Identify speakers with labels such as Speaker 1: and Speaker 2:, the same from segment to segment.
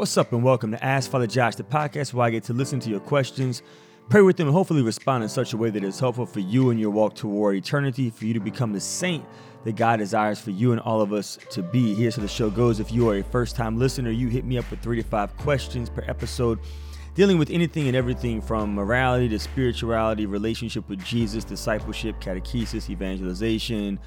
Speaker 1: What's up, and welcome to Ask Father Josh, the podcast where I get to listen to your questions, pray with them, and hopefully respond in such a way that is helpful for you in your walk toward eternity, for you to become the saint that God desires for you and all of us to be. Here's how the show goes. If you are a first time listener, you hit me up with three to five questions per episode dealing with anything and everything from morality to spirituality, relationship with Jesus, discipleship, catechesis, evangelization,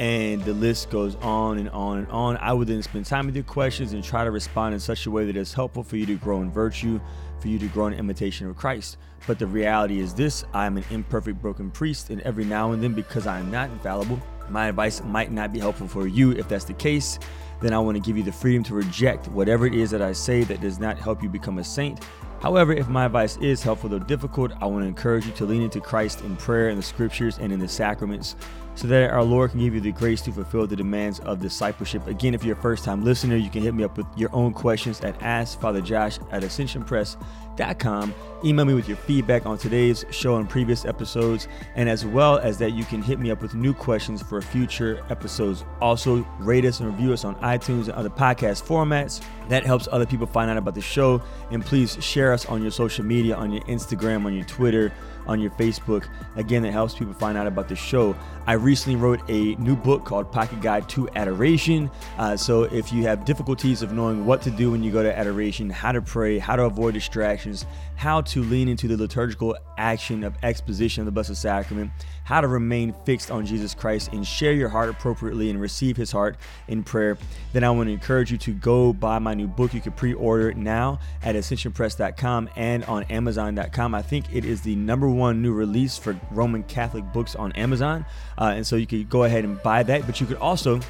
Speaker 1: and the list goes on and on and on. I would then spend time with your questions and try to respond in such a way that is helpful for you to grow in virtue, for you to grow in imitation of Christ. But the reality is this I am an imperfect, broken priest, and every now and then, because I am not infallible, my advice might not be helpful for you. If that's the case, then I want to give you the freedom to reject whatever it is that I say that does not help you become a saint. However, if my advice is helpful though difficult, I want to encourage you to lean into Christ in prayer, in the scriptures, and in the sacraments so that our Lord can give you the grace to fulfill the demands of discipleship. Again, if you're a first time listener, you can hit me up with your own questions at AskFatherJosh at AscensionPress.com. Email me with your feedback on today's show and previous episodes, and as well as that, you can hit me up with new questions for future episodes. Also, rate us and review us on iTunes and other podcast formats. That helps other people find out about the show. And please share us on your social media, on your Instagram, on your Twitter on your Facebook. Again, it helps people find out about the show. I recently wrote a new book called Pocket Guide to Adoration. Uh, so if you have difficulties of knowing what to do when you go to adoration, how to pray, how to avoid distractions, how to lean into the liturgical action of exposition of the Blessed Sacrament, how to remain fixed on Jesus Christ and share your heart appropriately and receive his heart in prayer, then I want to encourage you to go buy my new book. You can pre order it now at ascensionpress.com and on amazon.com. I think it is the number one new release for Roman Catholic books on Amazon. Uh, and so you could go ahead and buy that, but you could also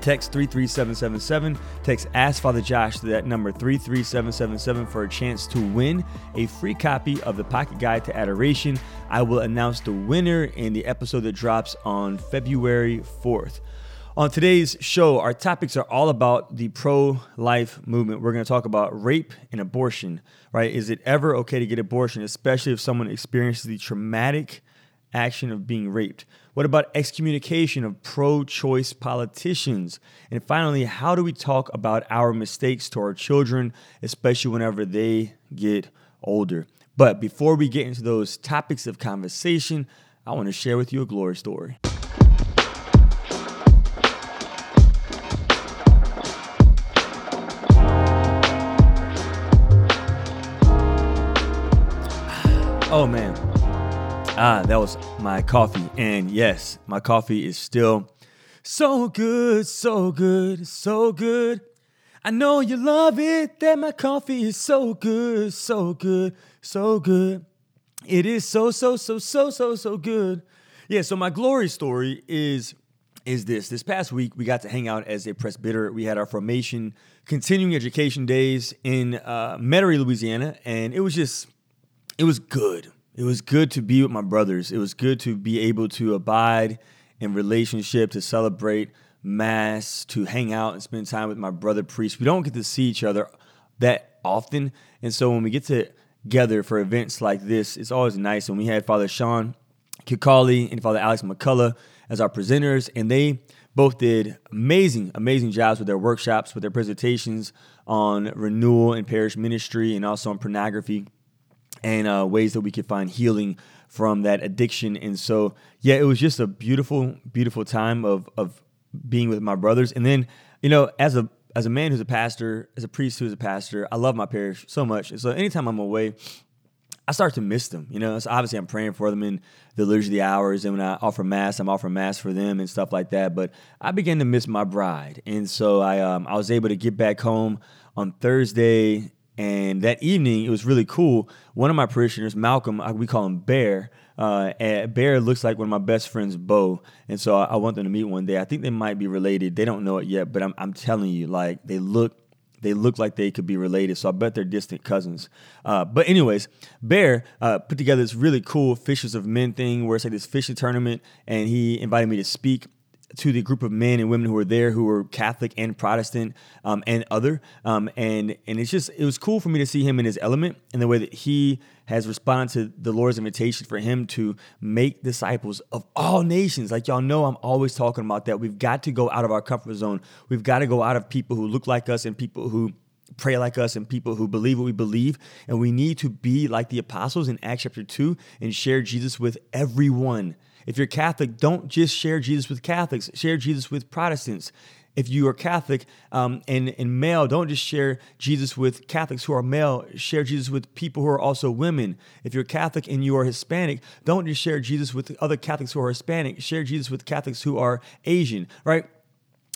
Speaker 1: Text 33777. Text Ask Father Josh to that number 33777 for a chance to win a free copy of the Pocket Guide to Adoration. I will announce the winner in the episode that drops on February 4th. On today's show, our topics are all about the pro life movement. We're going to talk about rape and abortion, right? Is it ever okay to get abortion, especially if someone experiences the traumatic action of being raped? What about excommunication of pro choice politicians? And finally, how do we talk about our mistakes to our children, especially whenever they get older? But before we get into those topics of conversation, I want to share with you a glory story. Oh man, Ah, that was my coffee. And yes, my coffee is still so good, so good, so good. I know you love it that my coffee is so good, so good, so good. It is so, so, so, so, so, so good. Yeah, so my glory story is is this. This past week, we got to hang out as a presbyter. We had our formation continuing education days in uh, Metairie, Louisiana, and it was just, it was good. It was good to be with my brothers. It was good to be able to abide in relationship, to celebrate mass, to hang out and spend time with my brother priests. We don't get to see each other that often. And so when we get together for events like this, it's always nice. And we had Father Sean Kilcawley and Father Alex McCullough as our presenters, and they both did amazing, amazing jobs with their workshops, with their presentations on renewal and parish ministry, and also on pornography and uh, ways that we could find healing from that addiction. And so, yeah, it was just a beautiful, beautiful time of of being with my brothers. And then, you know, as a as a man who's a pastor, as a priest who's a pastor, I love my parish so much. And so, anytime I'm away, I start to miss them. You know, so obviously I'm praying for them in the liturgy of the hours, and when I offer mass, I'm offering mass for them and stuff like that. But I began to miss my bride, and so I um, I was able to get back home on Thursday and that evening, it was really cool. One of my parishioners, Malcolm, we call him Bear. Uh, Bear looks like one of my best friends, Bo, and so I, I, want them to meet one day. I think they might be related. They don't know it yet, but I'm, I'm telling you, like they look, they look like they could be related. So I bet they're distant cousins. Uh, but anyways, Bear uh, put together this really cool Fishers of Men thing where it's like this fishing tournament, and he invited me to speak to the group of men and women who were there who were Catholic and Protestant um, and other. Um, and and it's just it was cool for me to see him in his element and the way that he has responded to the Lord's invitation for him to make disciples of all nations. Like y'all know, I'm always talking about that. We've got to go out of our comfort zone. We've got to go out of people who look like us and people who pray like us and people who believe what we believe. And we need to be like the apostles in Acts chapter 2 and share Jesus with everyone. If you're Catholic, don't just share Jesus with Catholics, share Jesus with Protestants. If you are Catholic um, and, and male, don't just share Jesus with Catholics who are male, share Jesus with people who are also women. If you're Catholic and you are Hispanic, don't just share Jesus with other Catholics who are Hispanic, share Jesus with Catholics who are Asian, right?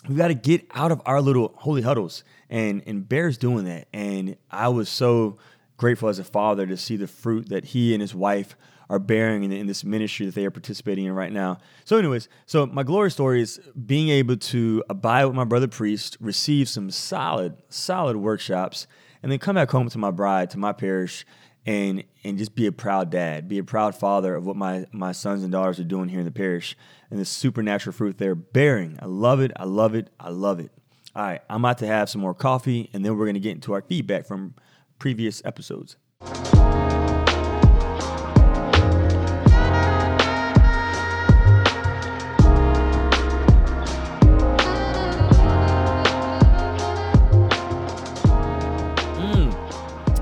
Speaker 1: we got to get out of our little holy huddles and and bear's doing that and i was so grateful as a father to see the fruit that he and his wife are bearing in, in this ministry that they are participating in right now so anyways so my glory story is being able to abide with my brother priest receive some solid solid workshops and then come back home to my bride to my parish and and just be a proud dad, be a proud father of what my my sons and daughters are doing here in the parish and the supernatural fruit they're bearing. I love it. I love it. I love it. All right, I'm about to have some more coffee and then we're going to get into our feedback from previous episodes.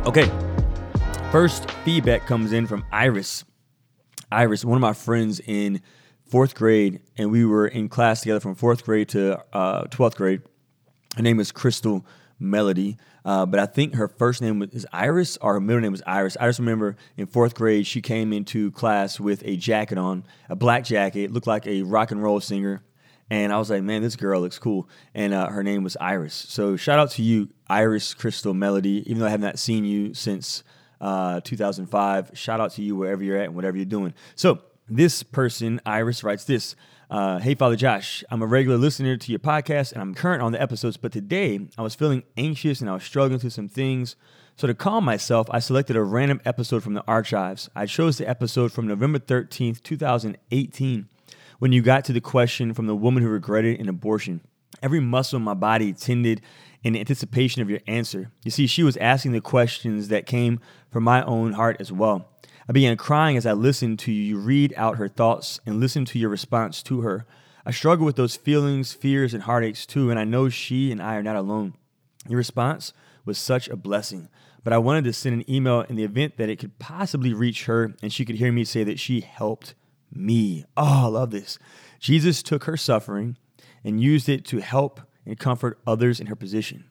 Speaker 1: Okay, First feedback comes in from Iris. Iris, one of my friends in fourth grade, and we were in class together from fourth grade to uh, 12th grade. Her name is Crystal Melody, uh, but I think her first name is Iris, or her middle name was Iris. I just remember in fourth grade, she came into class with a jacket on, a black jacket, looked like a rock and roll singer. And I was like, man, this girl looks cool. And uh, her name was Iris. So shout out to you, Iris Crystal Melody, even though I have not seen you since uh, 2005. Shout out to you wherever you're at and whatever you're doing. So, this person, Iris, writes this uh, Hey, Father Josh, I'm a regular listener to your podcast and I'm current on the episodes, but today I was feeling anxious and I was struggling through some things. So, to calm myself, I selected a random episode from the archives. I chose the episode from November 13th, 2018, when you got to the question from the woman who regretted an abortion. Every muscle in my body tended in anticipation of your answer. You see, she was asking the questions that came from my own heart as well. I began crying as I listened to you read out her thoughts and listened to your response to her. I struggle with those feelings, fears, and heartaches too, and I know she and I are not alone. Your response was such a blessing, but I wanted to send an email in the event that it could possibly reach her and she could hear me say that she helped me. Oh, I love this. Jesus took her suffering and used it to help and comfort others in her position.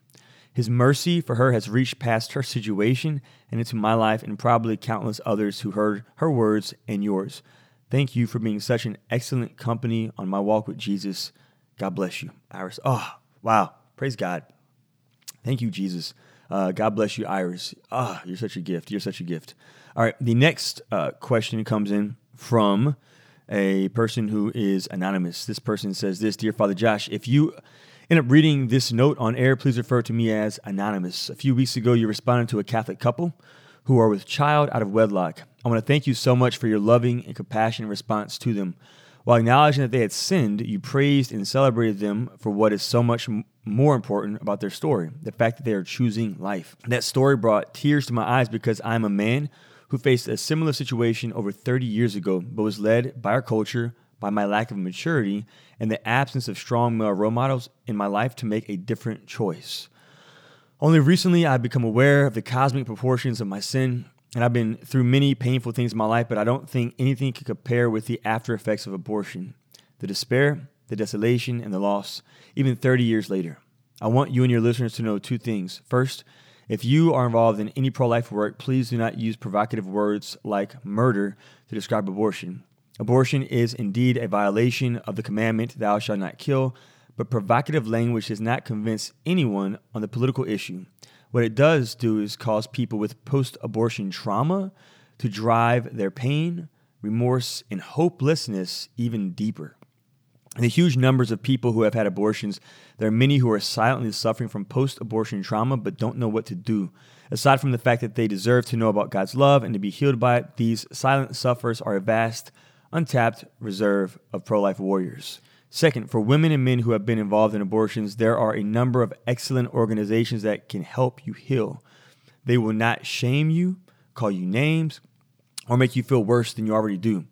Speaker 1: His mercy for her has reached past her situation and into my life and probably countless others who heard her words and yours. Thank you for being such an excellent company on my walk with Jesus. God bless you, Iris. Oh, wow. Praise God. Thank you, Jesus. Uh, God bless you, Iris. Ah, oh, you're such a gift. You're such a gift. All right. The next uh, question comes in from a person who is anonymous. This person says this Dear Father Josh, if you end up reading this note on air, please refer to me as Anonymous. A few weeks ago, you responded to a Catholic couple who are with child out of wedlock. I want to thank you so much for your loving and compassionate response to them. While acknowledging that they had sinned, you praised and celebrated them for what is so much more important about their story the fact that they are choosing life. That story brought tears to my eyes because I'm a man who faced a similar situation over 30 years ago, but was led by our culture by my lack of maturity and the absence of strong male role models in my life to make a different choice. Only recently I've become aware of the cosmic proportions of my sin, and I've been through many painful things in my life, but I don't think anything can compare with the after effects of abortion the despair, the desolation, and the loss, even 30 years later. I want you and your listeners to know two things. First, if you are involved in any pro life work, please do not use provocative words like murder to describe abortion. Abortion is indeed a violation of the commandment, Thou shalt not kill, but provocative language does not convince anyone on the political issue. What it does do is cause people with post abortion trauma to drive their pain, remorse, and hopelessness even deeper. The huge numbers of people who have had abortions, there are many who are silently suffering from post abortion trauma but don't know what to do. Aside from the fact that they deserve to know about God's love and to be healed by it, these silent sufferers are a vast untapped reserve of pro life warriors. Second, for women and men who have been involved in abortions, there are a number of excellent organizations that can help you heal. They will not shame you, call you names, or make you feel worse than you already do.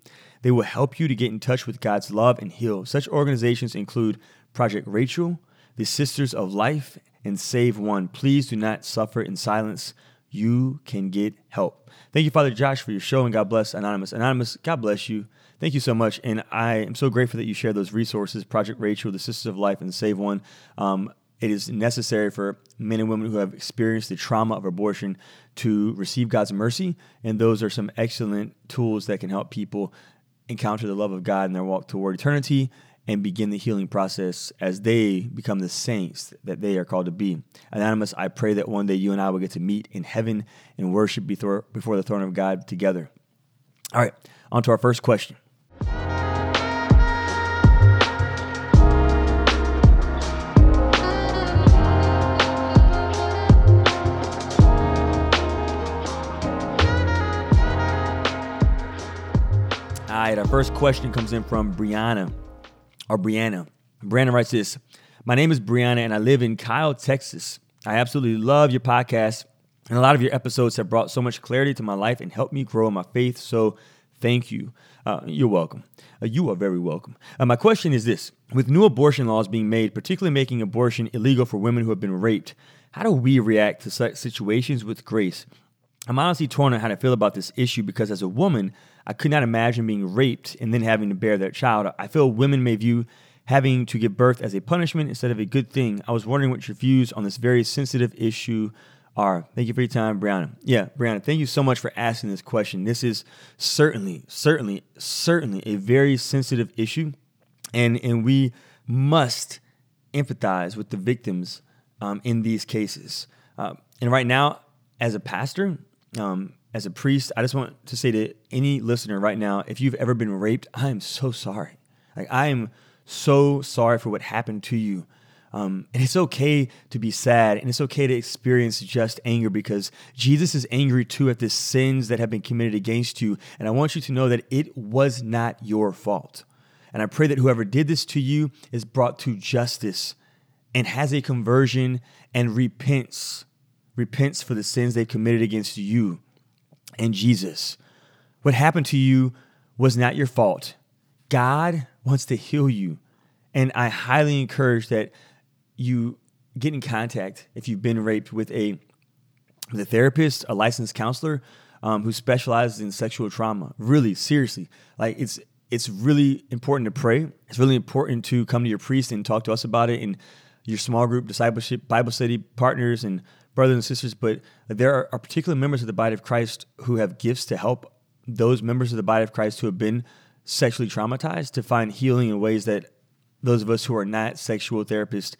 Speaker 1: They will help you to get in touch with God's love and heal. Such organizations include Project Rachel, the Sisters of Life, and save one. Please do not suffer in silence. You can get help. Thank you, Father Josh, for your show, and God bless Anonymous. Anonymous, God bless you. Thank you so much. And I am so grateful that you share those resources Project Rachel, the Sisters of Life, and Save One. Um, it is necessary for men and women who have experienced the trauma of abortion to receive God's mercy. And those are some excellent tools that can help people encounter the love of God in their walk toward eternity and begin the healing process as they become the saints that they are called to be. Anonymous, I pray that one day you and I will get to meet in heaven and worship before, the throne of God together. All right, on to our first question. Right, our first question comes in from Brianna, or Brianna. Brianna writes this My name is Brianna, and I live in Kyle, Texas. I absolutely love your podcast, and a lot of your episodes have brought so much clarity to my life and helped me grow in my faith. So, thank you. Uh, you're welcome. Uh, you are very welcome. Uh, my question is this With new abortion laws being made, particularly making abortion illegal for women who have been raped, how do we react to such situations with grace? I'm honestly torn on how to feel about this issue because as a woman, I could not imagine being raped and then having to bear that child. I feel women may view having to give birth as a punishment instead of a good thing. I was wondering what your views on this very sensitive issue are. Thank you for your time, Brianna. Yeah, Brianna, thank you so much for asking this question. This is certainly, certainly, certainly a very sensitive issue, and and we must empathize with the victims um, in these cases. Uh, and right now, as a pastor, um, as a priest, I just want to say to any listener right now if you've ever been raped, I am so sorry. Like, I am so sorry for what happened to you. Um, and it's okay to be sad and it's okay to experience just anger because Jesus is angry too at the sins that have been committed against you. And I want you to know that it was not your fault. And I pray that whoever did this to you is brought to justice and has a conversion and repents, repents for the sins they committed against you and Jesus. What happened to you was not your fault. God wants to heal you. And I highly encourage that you get in contact if you've been raped with a with a therapist, a licensed counselor um, who specializes in sexual trauma. Really, seriously, like it's it's really important to pray. It's really important to come to your priest and talk to us about it in your small group discipleship Bible study partners and brothers and sisters, but there are, are particular members of the body of Christ who have gifts to help those members of the body of Christ who have been sexually traumatized to find healing in ways that those of us who are not sexual therapists,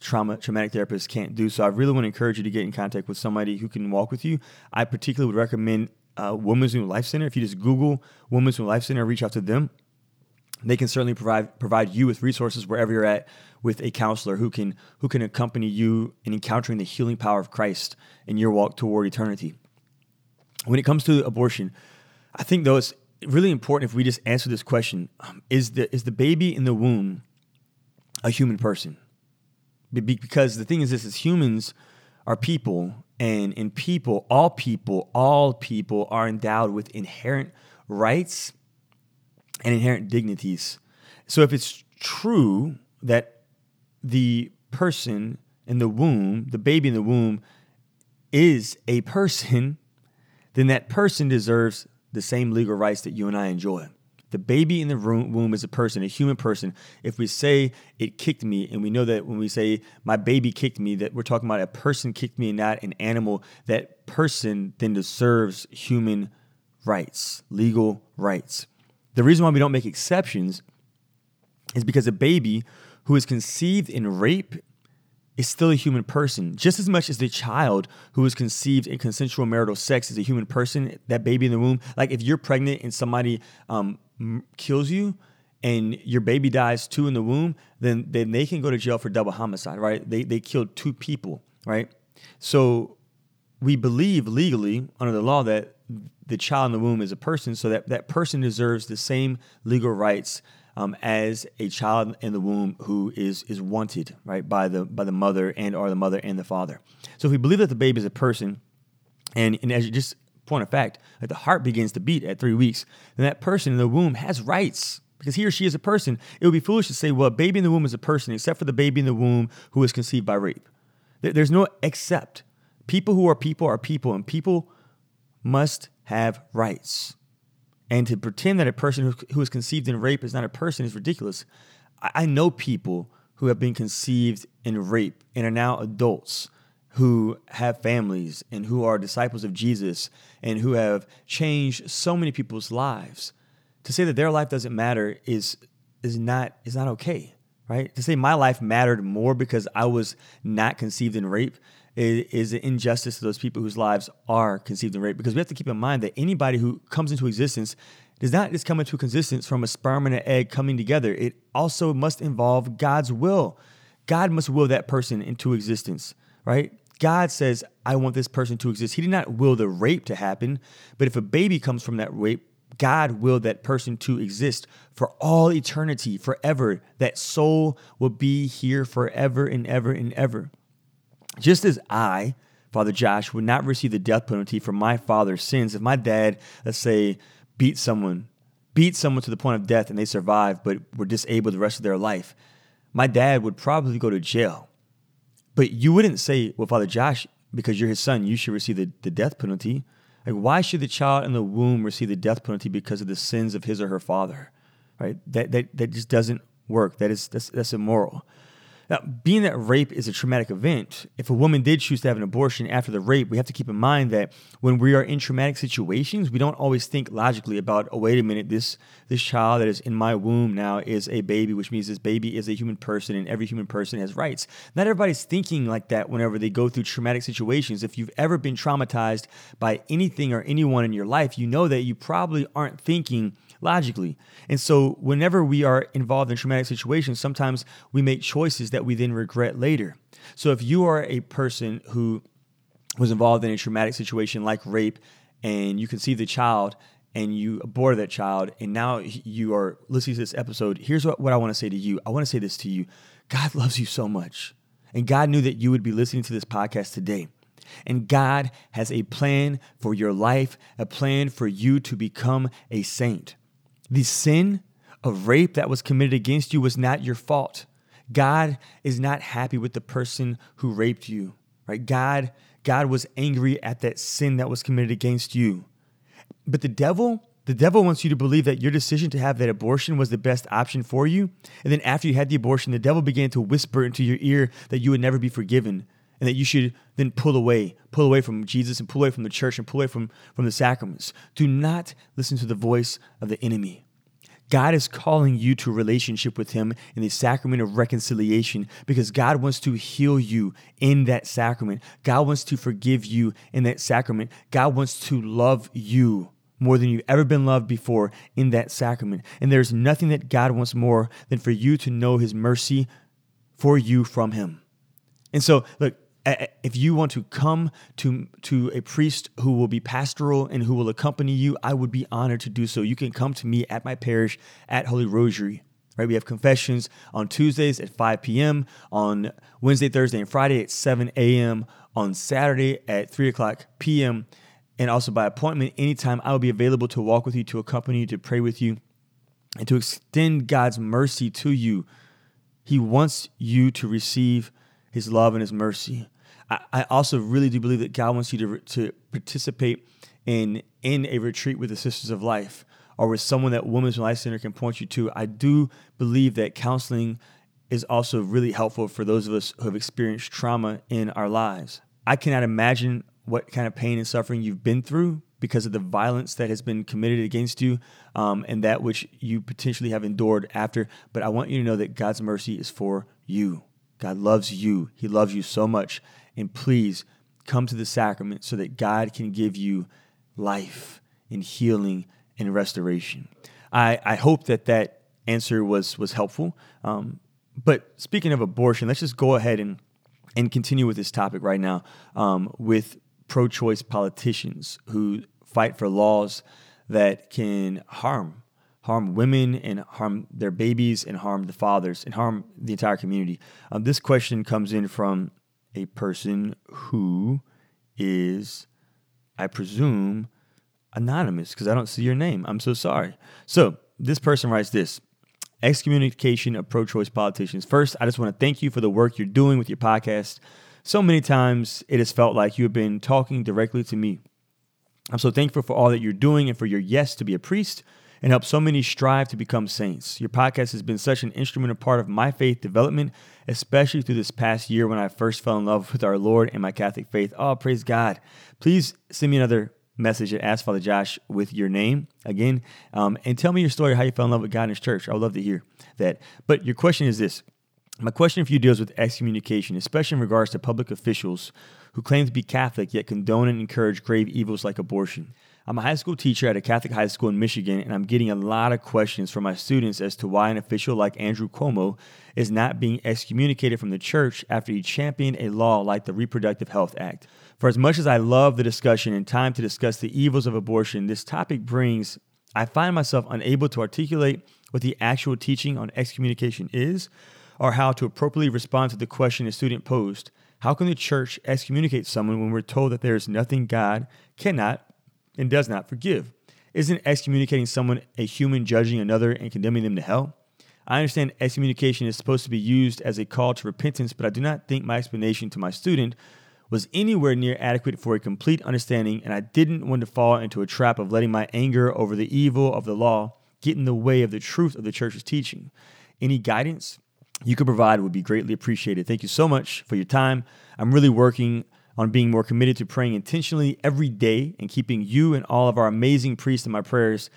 Speaker 1: trauma traumatic therapists can't do. So I really want to encourage you to get in contact with somebody who can walk with you. I particularly would recommend uh, Women's New Life Center. If you just Google Women's New Life Center, reach out to them. They can certainly provide provide you with resources wherever you're at with a counselor who can who can accompany you in encountering the healing power of Christ in your walk toward eternity. When it comes to abortion, I think though it's really important if we just answer this question: um, Is the is the baby in the womb a human person? Because the thing is, this is humans are people, and in people, all people, all people are endowed with inherent rights and inherent dignities. So if it's true that the person in the womb, the baby in the womb, is a person, then that person deserves the same legal rights that you and I enjoy. The baby in the womb is a person, a human person. If we say it kicked me, and we know that when we say my baby kicked me, that we're talking about a person kicked me and not an animal, that person then deserves human rights, legal rights. The reason why we don't make exceptions is because a baby who is conceived in rape is still a human person. Just as much as the child who is conceived in consensual marital sex is a human person, that baby in the womb, like if you're pregnant and somebody um, kills you and your baby dies too in the womb, then, then they can go to jail for double homicide, right? They, they killed two people, right? So we believe legally under the law that the child in the womb is a person, so that that person deserves the same legal rights um, as a child in the womb who is is wanted right by the by the mother and or the mother and the father. So if we believe that the baby is a person, and and as you just point of fact, that the heart begins to beat at three weeks, then that person in the womb has rights because he or she is a person. It would be foolish to say, well, a baby in the womb is a person, except for the baby in the womb who is conceived by rape. There's no except. People who are people are people, and people must have rights. And to pretend that a person who, who is conceived in rape is not a person is ridiculous. I, I know people who have been conceived in rape and are now adults who have families and who are disciples of Jesus and who have changed so many people's lives. To say that their life doesn't matter is is not is not okay, right? To say my life mattered more because I was not conceived in rape is, an injustice to those people whose lives are conceived in rape. Because we have to keep in mind that anybody who comes into existence does not just come into existence from a sperm and an egg coming together. It also must involve God's will. God must will that person into existence, right? God says, I want this person to exist. He did not will the rape to happen, but if a baby comes from that rape, God willed that person to exist for all eternity, forever. That soul will be here forever and ever and ever. Just as I, Father Josh, would not receive the death penalty for my father's sins, if my dad, let's say, beat someone, beat someone to the point of death and they survived but were disabled the rest of their life, my dad would probably go to jail. But you wouldn't say, well, Father Josh, because you're his son, you should receive the, the death penalty. Like, why should the child in the womb receive the death penalty because of the sins of his or her father? Right? That that that just doesn't work. That is that's, that's immoral. Now, being that rape is a traumatic event, if a woman did choose to have an abortion after the rape, we have to keep in mind that when we are in traumatic situations, we don't always think logically about, oh, wait a minute, this this child that is in my womb now is a baby, which means this baby is a human person and every human person has rights. Not everybody's thinking like that whenever they go through traumatic situations. If you've ever been traumatized by anything or anyone in your life, you know that you probably aren't thinking logically. And so, whenever we are involved in traumatic situations, sometimes we make choices that we then regret later. So, if you are a person who was involved in a traumatic situation like rape and you conceive the child and you aborted that child and now you are listening to this episode, here's what, what I want to say to you. I want to say this to you God loves you so much. And God knew that you would be listening to this podcast today. And God has a plan for your life, a plan for you to become a saint. The sin of rape that was committed against you was not your fault. God is not happy with the person who raped you, right? God, God was angry at that sin that was committed against you. But the devil, the devil wants you to believe that your decision to have that abortion was the best option for you. And then after you had the abortion, the devil began to whisper into your ear that you would never be forgiven and that you should then pull away, pull away from Jesus and pull away from the church and pull away from, from the sacraments. Do not listen to the voice of the enemy. God is calling you to a relationship with Him in the sacrament of reconciliation because God wants to heal you in that sacrament. God wants to forgive you in that sacrament. God wants to love you more than you've ever been loved before in that sacrament. And there's nothing that God wants more than for you to know His mercy for you from Him. And so, look, if you want to come to to a priest who will be pastoral and who will accompany you, I would be honored to do so. You can come to me at my parish at Holy Rosary. Right, we have confessions on Tuesdays at 5 p.m., on Wednesday, Thursday, and Friday at 7 a.m., on Saturday at 3 o'clock p.m., and also by appointment anytime I will be available to walk with you, to accompany you, to pray with you, and to extend God's mercy to you. He wants you to receive his love and his mercy. I, I also really do believe that God wants you to, to participate in, in a retreat with the Sisters of Life or with someone that Women's Life Center can point you to. I do believe that counseling is also really helpful for those of us who have experienced trauma in our lives. I cannot imagine what kind of pain and suffering you've been through because of the violence that has been committed against you um, and that which you potentially have endured after. But I want you to know that God's mercy is for you. God loves you. He loves you so much. And please come to the sacrament so that God can give you life and healing and restoration. I, I hope that that answer was, was helpful. Um, but speaking of abortion, let's just go ahead and, and continue with this topic right now um, with pro choice politicians who fight for laws that can harm harm women and harm their babies and harm the fathers and harm the entire community. Um, this question comes in from a person who is, I presume, anonymous because I don't see your name. I'm so sorry. So this person writes this excommunication of pro choice politicians. First, I just want to thank you for the work you're doing with your podcast. so many times it has felt like you have been talking directly to me. I'm so thankful for all that you're doing and for your yes to be a priest and help so many strive to become saints. Your podcast has been such an instrumental part of my faith development, especially through this past year when I first fell in love with our Lord and my Catholic faith. Oh, praise God. Please send me another message at Ask Father Josh with your name again um, and tell me your story, how you fell in love with God and His church. I would love to hear that. But your question is this my question for you deals with excommunication, especially in regards to public officials who claim to be Catholic yet condone and encourage grave evils like abortion. I'm a high school teacher at a Catholic high school in Michigan, and I'm getting a lot of questions from my students as to why an official like Andrew Cuomo is not being excommunicated from the church after he championed a law like the Reproductive Health Act. For as much as I love the discussion and time to discuss the evils of abortion this topic brings, I find myself unable to articulate what the actual teaching on excommunication is or how to appropriately respond to the question a student posed. How can the church excommunicate someone when we're told that there is nothing God cannot and does not forgive? Isn't excommunicating someone a human judging another and condemning them to hell? I understand excommunication is supposed to be used as a call to repentance, but I do not think my explanation to my student was anywhere near adequate for a complete understanding, and I didn't want to fall into a trap of letting my anger over the evil of the law get in the way of the truth of the church's teaching. Any guidance you could provide would be greatly appreciated. Thank you so much for your time. I'm really working on being more committed to praying intentionally every day and keeping you and all of our amazing priests in my prayers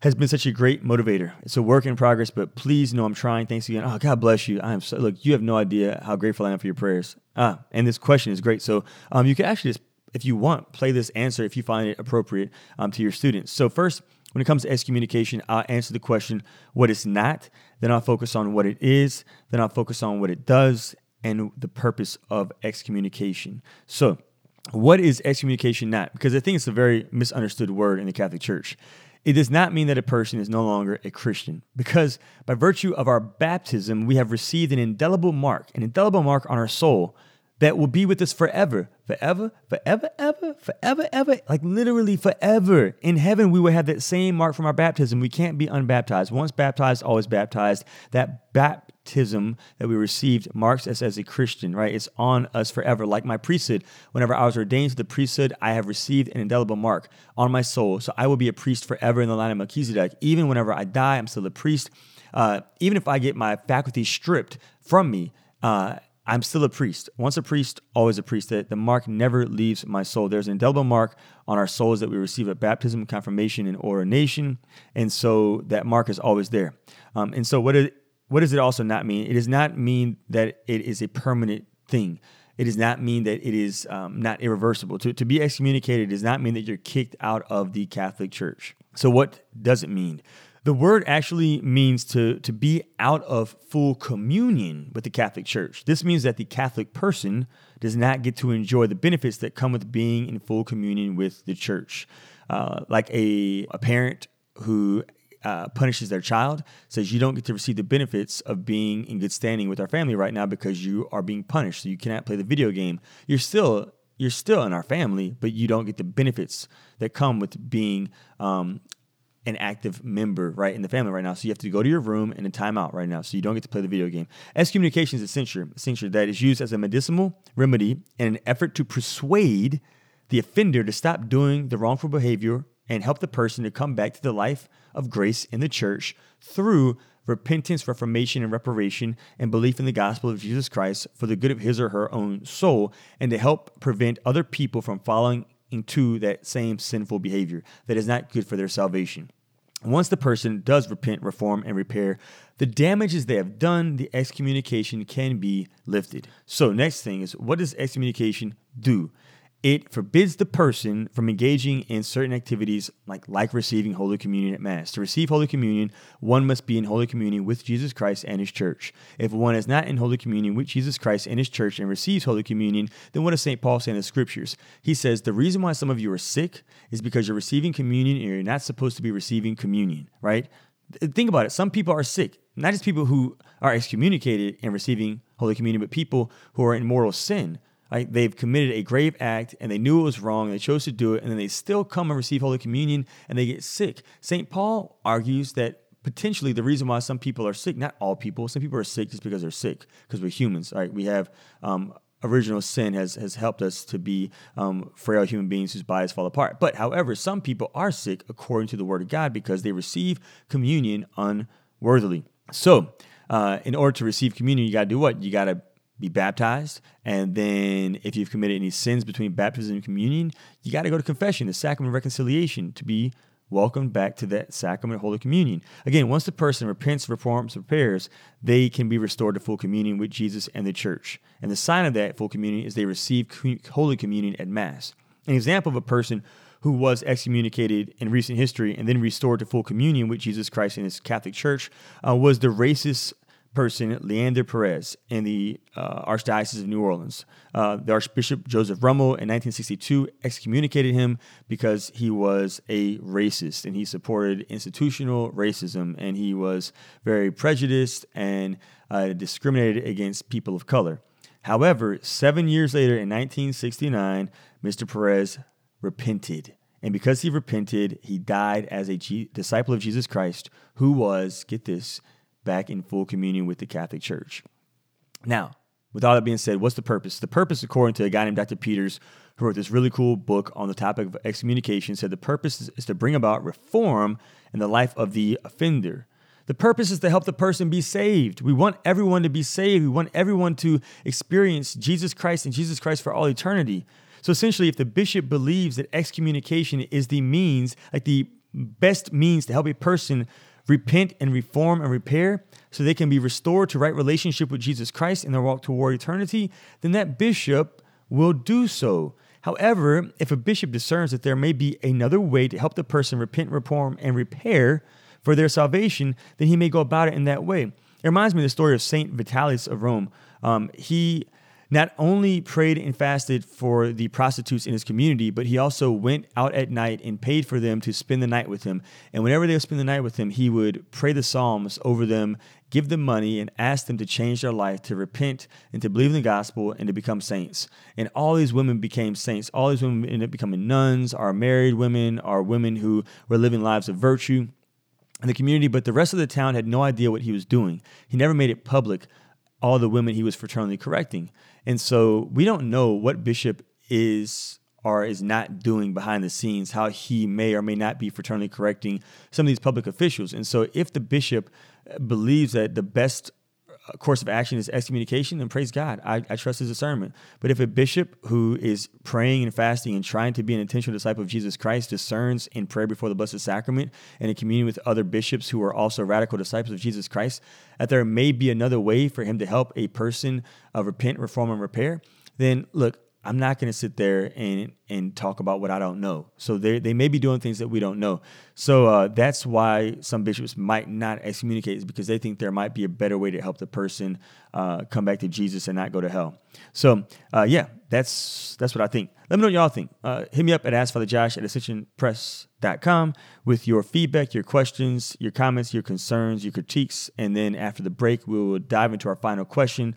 Speaker 1: has been such a great motivator. It's a work in progress, but please know I'm trying. Thanks again. Oh, God bless you. I am so, look, you have no idea how grateful I am for your prayers. Ah, and this question is great. So um, you can actually just, if you want, play this answer if you find it appropriate um, to your students. So first, when it comes to excommunication, I'll answer the question what it's not, then I'll focus on what it is, then I'll focus on what it does and the purpose of excommunication. So, what is excommunication not? Because I think it's a very misunderstood word in the Catholic Church. It does not mean that a person is no longer a Christian, because by virtue of our baptism, we have received an indelible mark, an indelible mark on our soul that will be with us forever, forever, forever, ever, forever, ever, like literally forever. In heaven, we will have that same mark from our baptism. We can't be unbaptized. Once baptized, always baptized. That baptism that we received marks us as a Christian, right? It's on us forever. Like my priesthood, whenever I was ordained to the priesthood, I have received an indelible mark on my soul. So I will be a priest forever in the line of Melchizedek. Even whenever I die, I'm still a priest. Uh, even if I get my faculty stripped from me, uh, I'm still a priest. Once a priest, always a priest. The, the mark never leaves my soul. There's an indelible mark on our souls that we receive at baptism, confirmation, and ordination. And so that mark is always there. Um, and so, what, it, what does it also not mean? It does not mean that it is a permanent thing. It does not mean that it is um, not irreversible. To, to be excommunicated does not mean that you're kicked out of the Catholic Church. So, what does it mean? The word actually means to, to be out of full communion with the Catholic Church. This means that the Catholic person does not get to enjoy the benefits that come with being in full communion with the church. Uh, like a, a parent who uh, punishes their child says you don't get to receive the benefits of being in good standing with our family right now because you are being punished so you cannot play the video game you're still you're still in our family but you don't get the benefits that come with being um, an active member, right, in the family right now. So you have to go to your room and a timeout right now. So you don't get to play the video game. Excommunication is a censure, a censure that is used as a medicinal remedy in an effort to persuade the offender to stop doing the wrongful behavior and help the person to come back to the life of grace in the church through repentance, reformation, and reparation, and belief in the gospel of Jesus Christ for the good of his or her own soul, and to help prevent other people from following into that same sinful behavior that is not good for their salvation. Once the person does repent, reform, and repair the damages they have done, the excommunication can be lifted. So, next thing is what does excommunication do? It forbids the person from engaging in certain activities like, like receiving Holy Communion at Mass. To receive Holy Communion, one must be in Holy Communion with Jesus Christ and His church. If one is not in Holy Communion with Jesus Christ and His church and receives Holy Communion, then what does St. Paul say in the scriptures? He says, The reason why some of you are sick is because you're receiving communion and you're not supposed to be receiving communion, right? Think about it. Some people are sick, not just people who are excommunicated and receiving Holy Communion, but people who are in mortal sin like they've committed a grave act and they knew it was wrong, they chose to do it, and then they still come and receive Holy Communion and they get sick. St. Paul argues that potentially the reason why some people are sick, not all people, some people are sick just because they're sick, because we're humans, right? We have um, original sin has has helped us to be um, frail human beings whose bodies fall apart. But however, some people are sick according to the word of God because they receive communion unworthily. So, uh, in order to receive communion, you got to do what? You got to be baptized. And then, if you've committed any sins between baptism and communion, you got to go to confession, the sacrament of reconciliation, to be welcomed back to that sacrament of Holy Communion. Again, once the person repents, reforms, repairs, they can be restored to full communion with Jesus and the church. And the sign of that full communion is they receive Holy Communion at Mass. An example of a person who was excommunicated in recent history and then restored to full communion with Jesus Christ in his Catholic Church uh, was the racist person, Leander Perez, in the uh, Archdiocese of New Orleans. Uh, the Archbishop Joseph Rummel in 1962 excommunicated him because he was a racist and he supported institutional racism and he was very prejudiced and uh, discriminated against people of color. However, seven years later in 1969, Mr. Perez repented. And because he repented, he died as a G- disciple of Jesus Christ who was, get this, back in full communion with the Catholic Church. Now, with all that being said, what's the purpose? The purpose, according to a guy named Dr. Peters, who wrote this really cool book on the topic of excommunication, said the purpose is to bring about reform in the life of the offender. The purpose is to help the person be saved. We want everyone to be saved. We want everyone to experience Jesus Christ and Jesus Christ for all eternity. So essentially, if the bishop believes that excommunication is the means, like the best means to help a person repent and reform and repair so they can be restored to right relationship with Jesus Christ in their walk toward eternity, then that bishop will do so. However, if a bishop discerns that there may be another way to help the person repent, reform, and repair for their salvation, then he may go about it in that way. It reminds me of the story of Saint Vitalis of Rome. Um, he not only prayed and fasted for the prostitutes in his community, but he also went out at night and paid for them to spend the night with him. And whenever they would spend the night with him, he would pray the Psalms over them, give them money, and ask them to change their life, to repent, and to believe in the gospel, and to become saints. And all these women became saints. All these women ended up becoming nuns, are married women, are women who were living lives of virtue in the community, but the rest of the town had no idea what he was doing. He never made it public, all the women he was fraternally correcting. And so we don't know what Bishop is or is not doing behind the scenes, how he may or may not be fraternally correcting some of these public officials. And so if the bishop believes that the best course of action is excommunication, then praise God. I, I, trust his discernment. But if a bishop who is praying and fasting and trying to be an intentional disciple of Jesus Christ discerns in prayer before the Blessed Sacrament and in communion with other bishops who are also radical disciples of Jesus Christ, that there may be another way for him to help a person uh, repent, reform, and repair, then look, I'm not going to sit there and and talk about what I don't know. So they they may be doing things that we don't know. So uh, that's why some bishops might not excommunicate is because they think there might be a better way to help the person uh, come back to Jesus and not go to hell. So uh, yeah, that's that's what I think. Let me know what y'all think. Uh, hit me up at AskFatherJosh at ascensionpress.com with your feedback, your questions, your comments, your concerns, your critiques. And then after the break, we will dive into our final question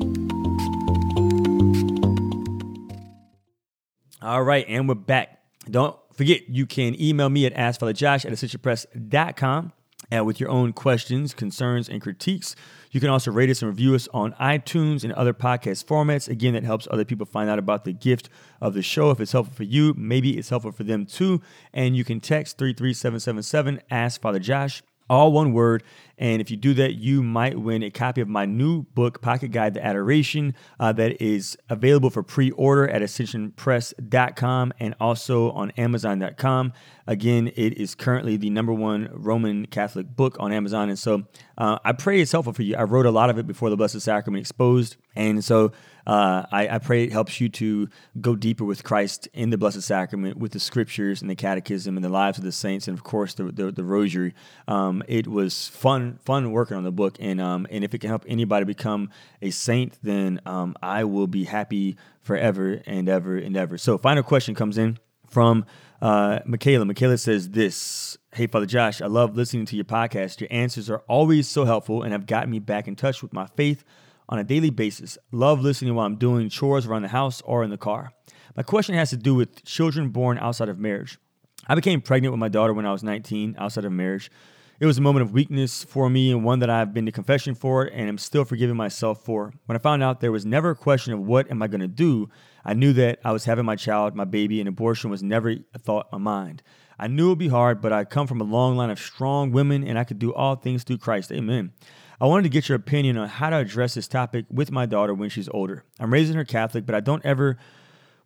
Speaker 1: All right, and we're back. Don't forget, you can email me at askfatherjosh at ascensionpress.com and uh, with your own questions, concerns, and critiques. You can also rate us and review us on iTunes and other podcast formats. Again, that helps other people find out about the gift of the show. If it's helpful for you, maybe it's helpful for them too. And you can text 33777, Ask Father Josh all one word. And if you do that, you might win a copy of my new book, Pocket Guide to Adoration, uh, that is available for pre order at ascensionpress.com and also on amazon.com. Again, it is currently the number one Roman Catholic book on Amazon. And so uh, I pray it's helpful for you. I wrote a lot of it before the Blessed Sacrament exposed And so uh, I, I, pray it helps you to go deeper with Christ in the Blessed Sacrament, with the scriptures and the catechism and the lives of the saints, and of course the, the, the rosary. Um, it was fun fun working on the book, and um, and if it can help anybody become a saint, then um, I will be happy forever and ever and ever. So, final question comes in from uh, Michaela. Michaela says this Hey, Father Josh, I love listening to your podcast. Your answers are always so helpful and have gotten me back in touch with my faith on a daily basis. Love listening while I'm doing chores around the house or in the car. My question has to do with children born outside of marriage. I became pregnant with my daughter when I was 19, outside of marriage. It was a moment of weakness for me and one that I've been to confession for and am still forgiving myself for. When I found out there was never a question of what am I going to do, I knew that I was having my child, my baby, and abortion was never a thought in my mind. I knew it would be hard, but I come from a long line of strong women and I could do all things through Christ. Amen. I wanted to get your opinion on how to address this topic with my daughter when she's older. I'm raising her Catholic, but I don't ever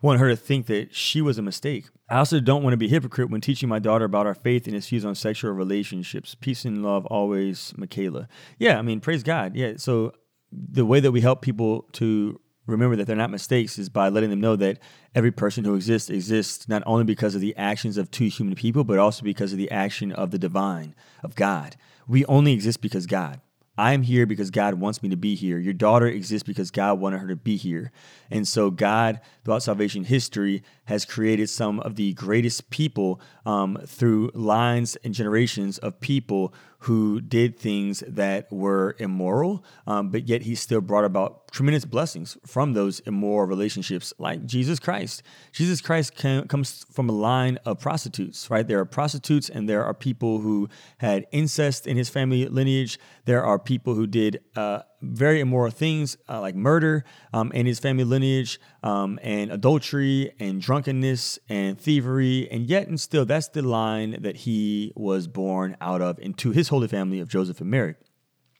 Speaker 1: want her to think that she was a mistake. I also don't want to be hypocrite when teaching my daughter about our faith and its views on sexual relationships. Peace and love always, Michaela. Yeah, I mean, praise God. Yeah, so the way that we help people to remember that they're not mistakes is by letting them know that every person who exists exists not only because of the actions of two human people, but also because of the action of the divine, of God. We only exist because God. I'm here because God wants me to be here. Your daughter exists because God wanted her to be here. And so, God, throughout salvation history, has created some of the greatest people um, through lines and generations of people who did things that were immoral, um, but yet He still brought about tremendous blessings from those immoral relationships, like Jesus Christ. Jesus Christ comes from a line of prostitutes, right? There are prostitutes, and there are people who had incest in his family lineage. There are people who did. Uh, very immoral things uh, like murder um, and his family lineage um, and adultery and drunkenness and thievery. And yet, and still, that's the line that he was born out of into his holy family of Joseph and Mary.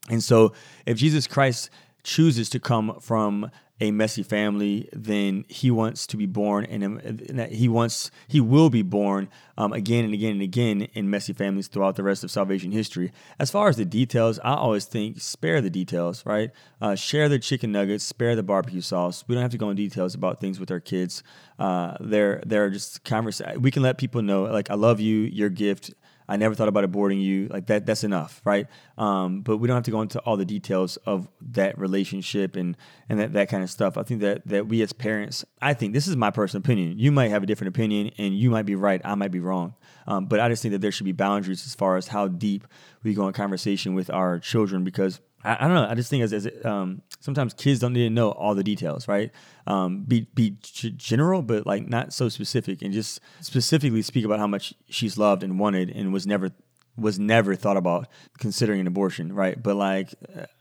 Speaker 1: And so, if Jesus Christ chooses to come from a messy family, then he wants to be born, and he wants he will be born um, again and again and again in messy families throughout the rest of salvation history. As far as the details, I always think spare the details, right? Uh, share the chicken nuggets, spare the barbecue sauce. We don't have to go in details about things with our kids. Uh, they're they're just conversation. We can let people know, like I love you, your gift I never thought about aborting you. Like that, that's enough, right? Um, but we don't have to go into all the details of that relationship and and that, that kind of stuff. I think that that we as parents, I think this is my personal opinion. You might have a different opinion, and you might be right. I might be wrong. Um, but I just think that there should be boundaries as far as how deep we go in conversation with our children because I, I don't know. I just think as, as um, sometimes kids don't need to know all the details, right? Um, be be g- general, but like not so specific, and just specifically speak about how much she's loved and wanted, and was never was never thought about considering an abortion, right? But like,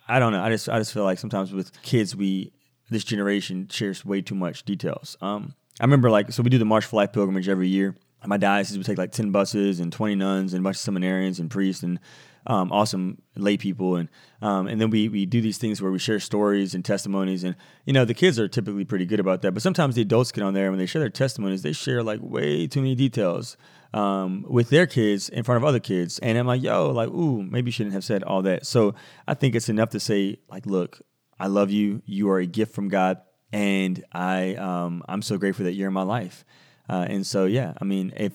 Speaker 1: I don't know. I just I just feel like sometimes with kids, we this generation shares way too much details. Um, I remember like so we do the March for Life pilgrimage every year. My diocese would take like ten buses and twenty nuns and a bunch of seminarians and priests and um, awesome lay people, and um, and then we we do these things where we share stories and testimonies, and you know the kids are typically pretty good about that, but sometimes the adults get on there and when they share their testimonies, they share like way too many details um, with their kids in front of other kids, and I'm like, yo, like, ooh, maybe you shouldn't have said all that. So I think it's enough to say like, look, I love you, you are a gift from God, and I um, I'm so grateful that you're in my life, uh, and so yeah, I mean if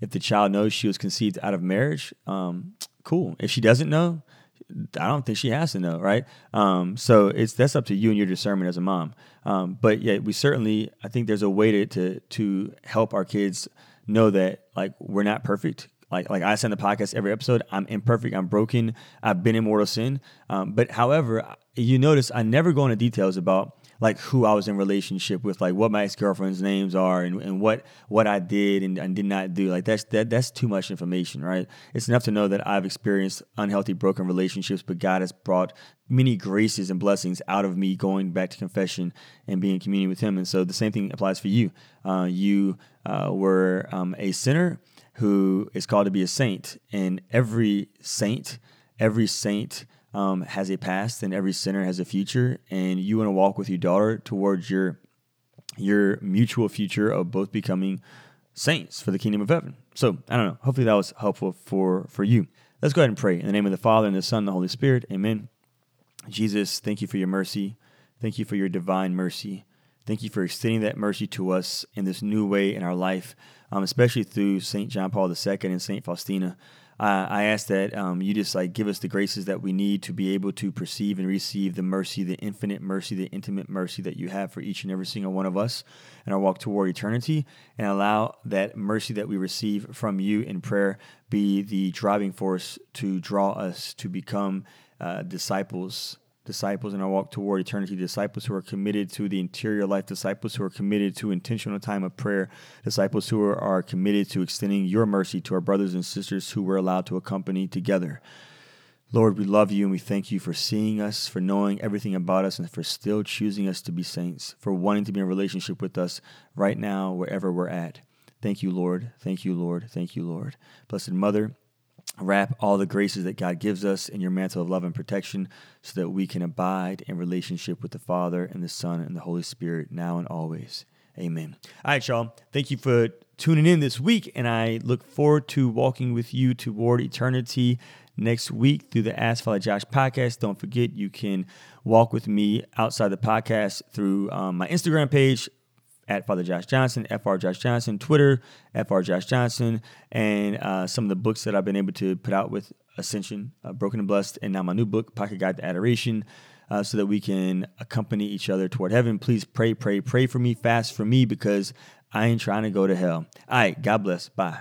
Speaker 1: if the child knows she was conceived out of marriage, um, cool. If she doesn't know, I don't think she has to know, right? Um, so it's that's up to you and your discernment as a mom. Um, but yeah, we certainly I think there's a way to, to to help our kids know that like we're not perfect. Like like I said in the podcast every episode, I'm imperfect, I'm broken, I've been in mortal sin. Um, but however, you notice I never go into details about like who I was in relationship with, like what my ex girlfriend's names are, and, and what what I did and, and did not do. Like that's that that's too much information, right? It's enough to know that I've experienced unhealthy, broken relationships, but God has brought many graces and blessings out of me going back to confession and being in communion with Him. And so the same thing applies for you. Uh, you uh, were um, a sinner who is called to be a saint, and every saint, every saint um, has a past and every sinner has a future, and you want to walk with your daughter towards your your mutual future of both becoming saints for the kingdom of heaven. So I don't know. Hopefully that was helpful for for you. Let's go ahead and pray in the name of the Father and the Son and the Holy Spirit. Amen. Jesus, thank you for your mercy. Thank you for your divine mercy. Thank you for extending that mercy to us in this new way in our life, um, especially through St. John Paul II and St. Faustina. Uh, I ask that um, you just like give us the graces that we need to be able to perceive and receive the mercy, the infinite mercy, the intimate mercy that you have for each and every single one of us in our walk toward eternity, and allow that mercy that we receive from you in prayer be the driving force to draw us to become uh, disciples disciples in our walk toward eternity, disciples who are committed to the interior life, disciples who are committed to intentional time of prayer, disciples who are, are committed to extending your mercy to our brothers and sisters who we're allowed to accompany together. Lord, we love you and we thank you for seeing us, for knowing everything about us, and for still choosing us to be saints, for wanting to be in relationship with us right now, wherever we're at. Thank you, Lord. Thank you, Lord. Thank you, Lord. Blessed Mother, wrap all the graces that God gives us in your mantle of love and protection so that we can abide in relationship with the Father and the Son and the Holy Spirit now and always. Amen. All right, y'all. Thank you for tuning in this week, and I look forward to walking with you toward eternity next week through the Ask Father Josh podcast. Don't forget, you can walk with me outside the podcast through um, my Instagram page, at Father Josh Johnson, FR Josh Johnson, Twitter, FR Josh Johnson, and uh, some of the books that I've been able to put out with Ascension, uh, Broken and Blessed, and now my new book, Pocket Guide to Adoration, uh, so that we can accompany each other toward heaven. Please pray, pray, pray for me, fast for me, because I ain't trying to go to hell. All right, God bless. Bye.